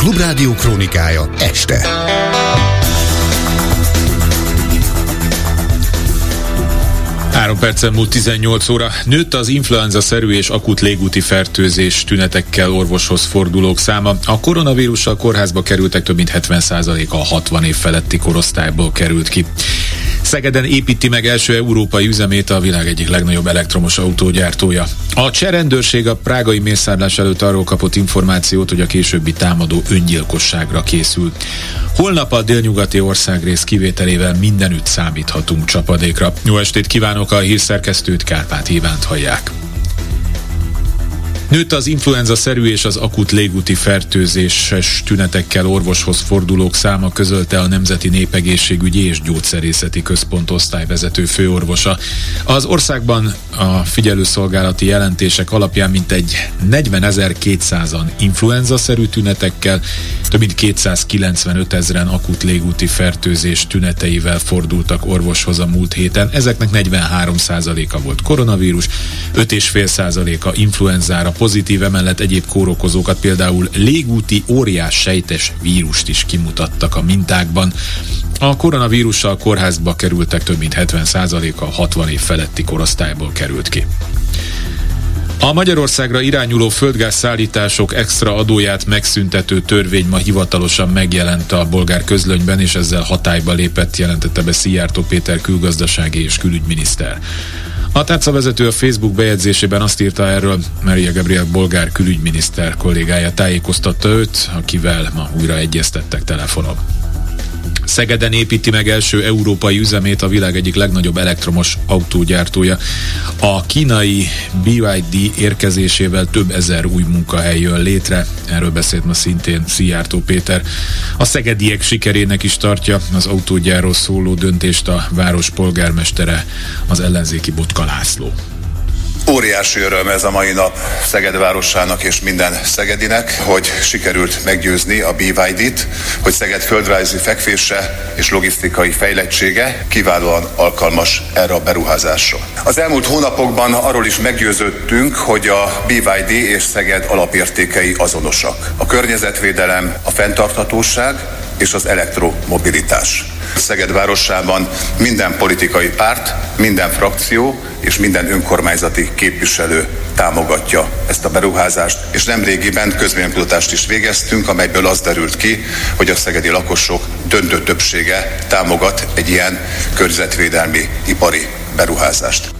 Klubrádió krónikája este. Három percen múlt 18 óra. Nőtt az influenza-szerű és akut légúti fertőzés tünetekkel orvoshoz fordulók száma. A koronavírussal kórházba kerültek több mint 70%-a a 60 év feletti korosztályból került ki. Szegeden építi meg első európai üzemét a világ egyik legnagyobb elektromos autógyártója. A cserendőrség a prágai mészárlás előtt arról kapott információt, hogy a későbbi támadó öngyilkosságra készül. Holnap a délnyugati országrész kivételével mindenütt számíthatunk csapadékra. Jó estét kívánok a hírszerkesztőt, Kárpát Ivánt hallják. Nőtt az influenza-szerű és az akut légúti fertőzéses tünetekkel orvoshoz fordulók száma közölte a Nemzeti Népegészségügyi és Gyógyszerészeti Központ osztályvezető főorvosa. Az országban a figyelőszolgálati jelentések alapján mintegy 40.200-an influenza-szerű tünetekkel, több mint 295 ezeren akut légúti fertőzés tüneteivel fordultak orvoshoz a múlt héten. Ezeknek 43%-a volt koronavírus, 5,5%-a influenzára pozitív, emellett egyéb kórokozókat, például légúti óriás sejtes vírust is kimutattak a mintákban. A koronavírussal kórházba kerültek több mint 70%-a 60 év feletti korosztályból került ki. A Magyarországra irányuló földgáz szállítások extra adóját megszüntető törvény ma hivatalosan megjelent a bolgár közlönyben, és ezzel hatályba lépett, jelentette be Szijjártó Péter külgazdasági és külügyminiszter. A tárca vezető a Facebook bejegyzésében azt írta erről, Maria Gabriel bolgár külügyminiszter kollégája tájékoztatta őt, akivel ma újra egyeztettek telefonon. Szegeden építi meg első európai üzemét a világ egyik legnagyobb elektromos autógyártója. A kínai BYD érkezésével több ezer új munkahely jön létre. Erről beszélt ma szintén Szijjártó Péter. A szegediek sikerének is tartja az autógyárról szóló döntést a város polgármestere, az ellenzéki Botka László. Óriási öröm ez a mai nap Szeged városának és minden szegedinek, hogy sikerült meggyőzni a BYD-t, hogy Szeged földrajzi fekvése és logisztikai fejlettsége kiválóan alkalmas erre a beruházásra. Az elmúlt hónapokban arról is meggyőződtünk, hogy a BYD és Szeged alapértékei azonosak. A környezetvédelem, a fenntarthatóság és az elektromobilitás. Szeged városában minden politikai párt, minden frakció és minden önkormányzati képviselő támogatja ezt a beruházást, és nemrégiben közvéleménykutatást is végeztünk, amelyből az derült ki, hogy a szegedi lakosok döntő többsége támogat egy ilyen környezetvédelmi ipari beruházást.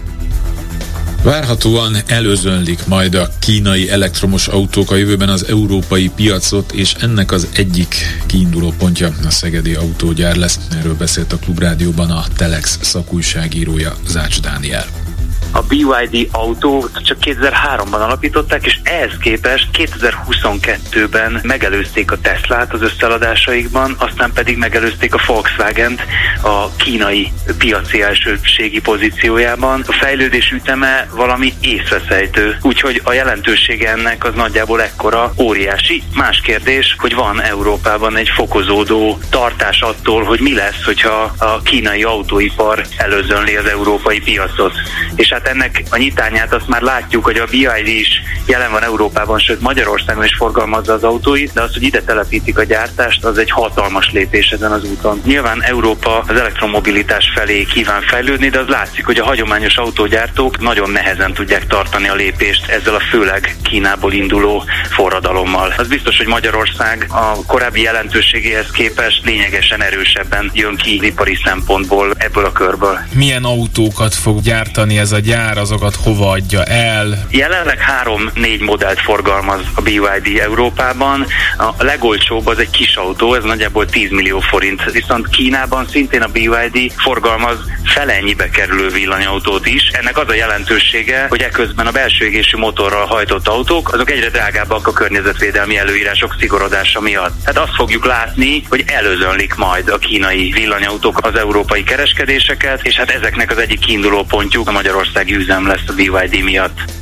Várhatóan előzönlik majd a kínai elektromos autók a jövőben az európai piacot, és ennek az egyik kiinduló pontja a szegedi autógyár lesz. Erről beszélt a Klubrádióban a Telex szakújságírója Zács Dániel a BYD autót csak 2003-ban alapították, és ehhez képest 2022-ben megelőzték a Teslát az összeadásaikban, aztán pedig megelőzték a Volkswagen-t a kínai piaci elsőségi pozíciójában. A fejlődés üteme valami észveszejtő, úgyhogy a jelentősége ennek az nagyjából ekkora óriási. Más kérdés, hogy van Európában egy fokozódó tartás attól, hogy mi lesz, hogyha a kínai autóipar előzönli az európai piacot. És hát tehát ennek a nyitányát azt már látjuk, hogy a BID is jelen van Európában, sőt Magyarországon is forgalmazza az autóit, de az, hogy ide telepítik a gyártást, az egy hatalmas lépés ezen az úton. Nyilván Európa az elektromobilitás felé kíván fejlődni, de az látszik, hogy a hagyományos autógyártók nagyon nehezen tudják tartani a lépést ezzel a főleg Kínából induló forradalommal. Az biztos, hogy Magyarország a korábbi jelentőségéhez képest lényegesen erősebben jön ki ipari szempontból ebből a körből. Milyen autókat fog gyártani ez a gyár? Gyár, azokat hova adja el? Jelenleg három-négy modellt forgalmaz a BYD Európában. A legolcsóbb az egy kis autó, ez nagyjából 10 millió forint. Viszont Kínában szintén a BYD forgalmaz felennyibe kerülő villanyautót is. Ennek az a jelentősége, hogy eközben a belső égésű motorral hajtott autók, azok egyre drágábbak a környezetvédelmi előírások szigorodása miatt. Tehát azt fogjuk látni, hogy előzönlik majd a kínai villanyautók az európai kereskedéseket, és hát ezeknek az egyik kiinduló pontjuk a Magyarország üzem lesz a BYD miatt.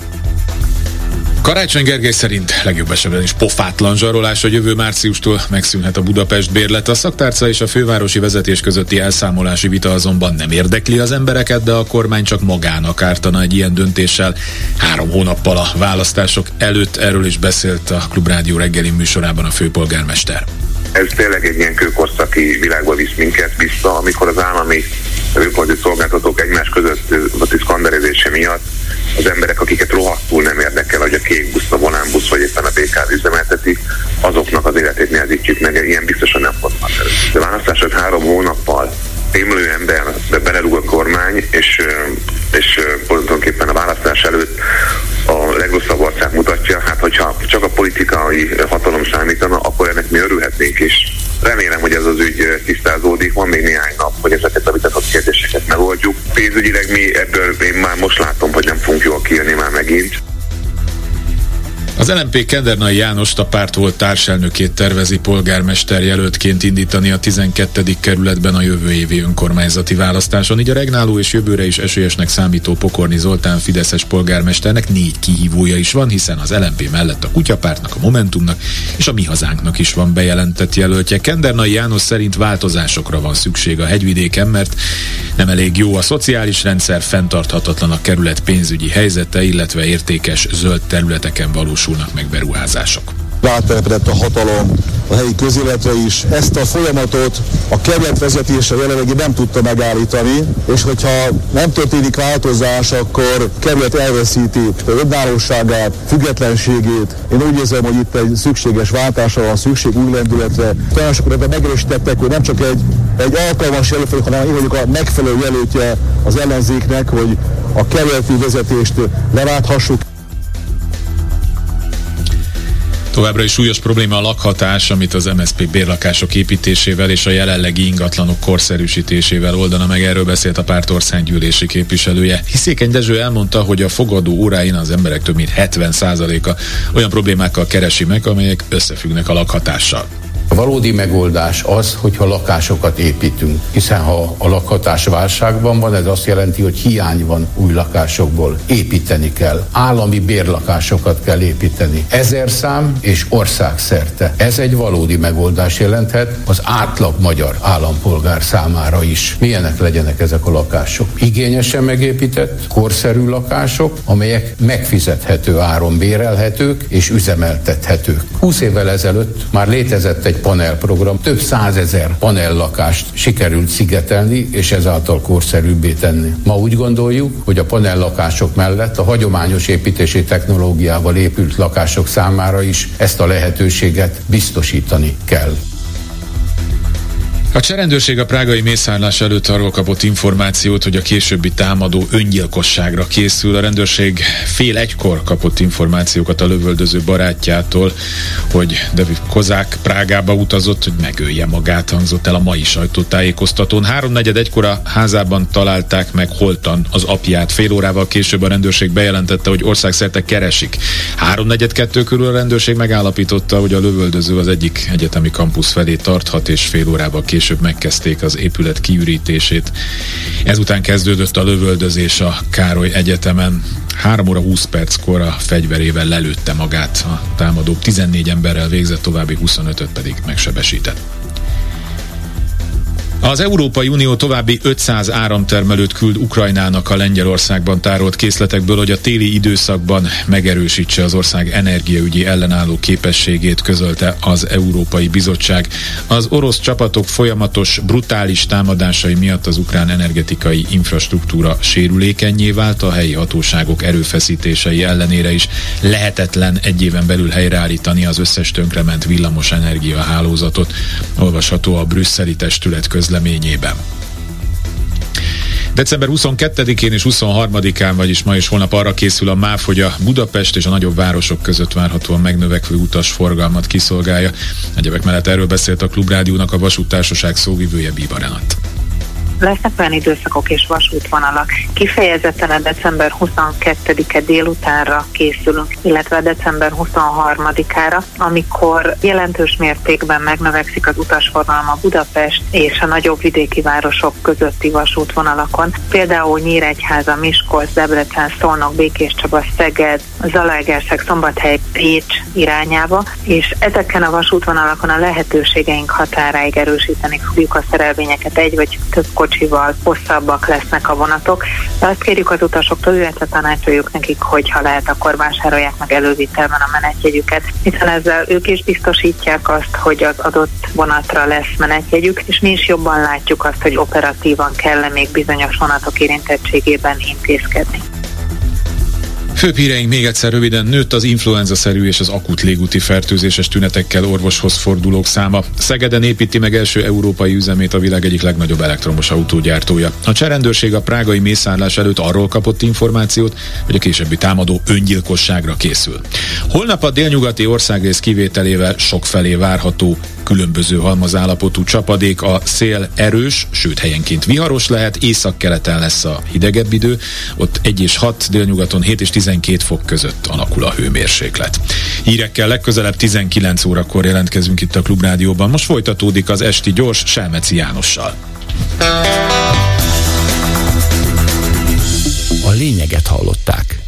Karácsony Gergely szerint legjobb esetben is pofátlan zsarolás, hogy jövő márciustól megszűnhet a Budapest bérlet. A szaktárca és a fővárosi vezetés közötti elszámolási vita azonban nem érdekli az embereket, de a kormány csak magának ártana egy ilyen döntéssel. Három hónappal a választások előtt erről is beszélt a Klubrádió reggeli műsorában a főpolgármester. Ez tényleg egy ilyen kőkorszaki világba visz minket vissza, amikor az állami azoknak az életét nehezítjük meg, ilyen biztosan nem fordulhat elő. De választásod három hónappal témlő ember belerúg a kormány, és, és tulajdonképpen a választás előtt a legrosszabb arcát mutatja, hát hogyha csak a politikai hatalom számítana, akkor ennek mi örülhetnénk is. Remélem, hogy ez az ügy tisztázódik, van még néhány nap, hogy ezeket a vitatott kérdéseket megoldjuk. Pénzügyileg mi ebből én már most látom, hogy nem fogunk jól kijönni már megint. Az LNP Kendernai Jánost a párt volt társelnökét tervezi polgármester jelöltként indítani a 12. kerületben a jövő évi önkormányzati választáson, így a regnáló és jövőre is esélyesnek számító Pokorni Zoltán Fideszes polgármesternek négy kihívója is van, hiszen az LNP mellett a Kutyapártnak, a Momentumnak és a Mi Hazánknak is van bejelentett jelöltje. Kendernai János szerint változásokra van szükség a hegyvidéken, mert nem elég jó a szociális rendszer, fenntarthatatlan a kerület pénzügyi helyzete, illetve értékes zöld területeken valósul valósulnak meg beruházások. Rátelepedett a hatalom a helyi közéletre is. Ezt a folyamatot a kerület vezetése jelenlegi nem tudta megállítani, és hogyha nem történik változás, akkor kerület elveszíti önállóságát, függetlenségét. Én úgy érzem, hogy itt egy szükséges váltásra van szükség, új lendületre. Sokan ebben megerősítettek, hogy nem csak egy, egy alkalmas jelölt, hanem én vagyok a megfelelő jelöltje az ellenzéknek, hogy a kerületi vezetést leválthassuk. Továbbra is súlyos probléma a lakhatás, amit az MSZP bérlakások építésével és a jelenlegi ingatlanok korszerűsítésével oldana meg. Erről beszélt a párt országgyűlési képviselője. Hiszékeny Dezső elmondta, hogy a fogadó óráin az emberek több mint 70%-a olyan problémákkal keresi meg, amelyek összefüggnek a lakhatással. A valódi megoldás az, hogyha lakásokat építünk, hiszen ha a lakhatás válságban van, ez azt jelenti, hogy hiány van új lakásokból. Építeni kell. Állami bérlakásokat kell építeni. Ezer szám és országszerte. Ez egy valódi megoldás jelenthet az átlag magyar állampolgár számára is. Milyenek legyenek ezek a lakások? Igényesen megépített, korszerű lakások, amelyek megfizethető áron bérelhetők és üzemeltethetők. 20 évvel ezelőtt már létezett egy panelprogram. Több százezer panellakást sikerült szigetelni, és ezáltal korszerűbbé tenni. Ma úgy gondoljuk, hogy a panellakások mellett a hagyományos építési technológiával épült lakások számára is ezt a lehetőséget biztosítani kell. A cserendőrség a prágai mészárlás előtt arról kapott információt, hogy a későbbi támadó öngyilkosságra készül. A rendőrség fél egykor kapott információkat a lövöldöző barátjától, hogy David Kozák Prágába utazott, hogy megölje magát, hangzott el a mai sajtótájékoztatón. Háromnegyed egykor a házában találták meg holtan az apját. Fél órával később a rendőrség bejelentette, hogy országszerte keresik. Háromnegyed kettő körül a rendőrség megállapította, hogy a lövöldöző az egyik egyetemi kampusz felé tarthat, és fél órával később később megkezdték az épület kiürítését. Ezután kezdődött a lövöldözés a Károly Egyetemen. 3 óra 20 perckor a fegyverével lelőtte magát a támadó. 14 emberrel végzett, további 25-öt pedig megsebesített. Az Európai Unió további 500 áramtermelőt küld Ukrajnának a Lengyelországban tárolt készletekből, hogy a téli időszakban megerősítse az ország energiaügyi ellenálló képességét, közölte az Európai Bizottság. Az orosz csapatok folyamatos brutális támadásai miatt az ukrán energetikai infrastruktúra sérülékenyé vált, a helyi hatóságok erőfeszítései ellenére is lehetetlen egy éven belül helyreállítani az összes tönkrement villamos energiahálózatot. Olvasható a brüsszeli testület között közleményében. December 22-én és 23-án, vagyis ma és holnap arra készül a MÁV, hogy a Budapest és a nagyobb városok között várhatóan megnövekvő utasforgalmat kiszolgálja. Egyebek mellett erről beszélt a Klubrádiónak a vasúttársaság szóvivője Bíba Renat. Lesznek olyan időszakok és vasútvonalak, kifejezetten a december 22-e délutánra készülünk, illetve a december 23-ára, amikor jelentős mértékben megnövekszik az utasforgalom a Budapest és a nagyobb vidéki városok közötti vasútvonalakon. Például Nyíregyháza, Miskolc, Debrecen, Szolnok, Békés Csaba, Szeged, Zalaegerszeg, Szombathely, Pécs irányába, és ezeken a vasútvonalakon a lehetőségeink határáig erősíteni fogjuk a szerelvényeket egy vagy több kocsival, hosszabbak lesznek a vonatok, de azt kérjük az utasoktól, illetve tanácsoljuk nekik, hogy ha lehet, akkor vásárolják meg elővitelben a menetjegyüket, hiszen ezzel ők is biztosítják azt, hogy az adott vonatra lesz menetjegyük, és mi is jobban látjuk azt, hogy operatívan kell még bizonyos vonatok érintettségében intézkedni. Főbb híreink még egyszer röviden nőtt az influenza-szerű és az akut légúti fertőzéses tünetekkel orvoshoz fordulók száma. Szegeden építi meg első európai üzemét a világ egyik legnagyobb elektromos autógyártója. A cserendőrség a prágai mészárlás előtt arról kapott információt, hogy a későbbi támadó öngyilkosságra készül. Holnap a délnyugati országrész kivételével sokfelé várható különböző halmazállapotú csapadék, a szél erős, sőt helyenként viharos lehet, északkeleten lesz a hidegebb idő, ott 1 és 6, délnyugaton 7 és 12 fok között alakul a hőmérséklet. Hírekkel legközelebb 19 órakor jelentkezünk itt a Klubrádióban. Most folytatódik az esti gyors Selmeci Jánossal. A lényeget hallották.